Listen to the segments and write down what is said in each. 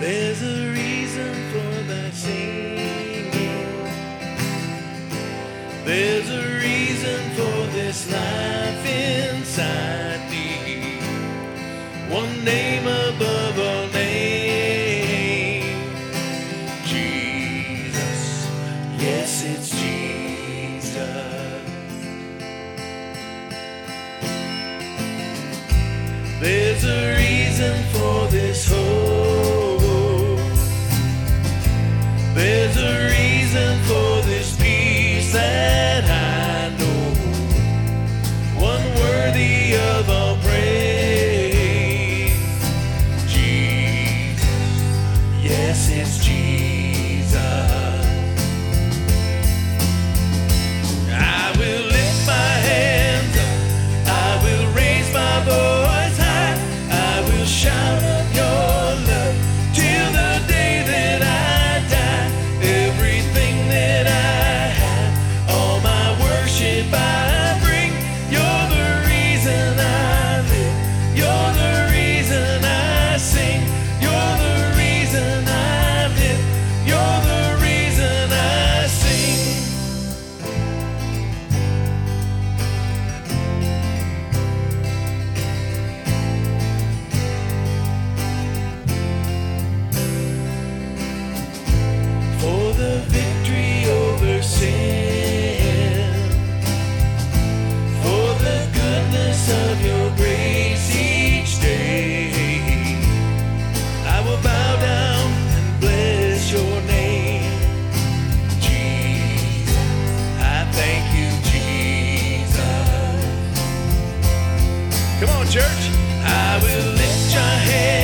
There's a reason for that singing. There's a reason for this life inside me. One name above all names. Jesus. Yes, it's Jesus. There's a reason This is Jesus. Come on, church. I will lift your head.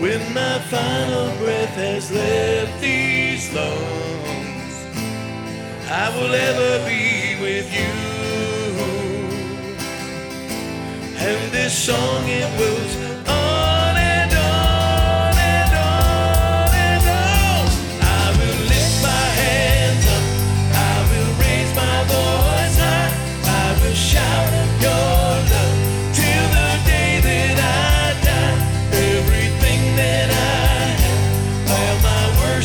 When my final breath has left these lungs, I will ever be with you. And this song it wills on and on and on and on. I will lift my hands up, I will raise my voice high, I will shout.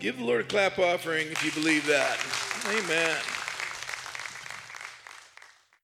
Give the Lord a clap offering if you believe that. Amen.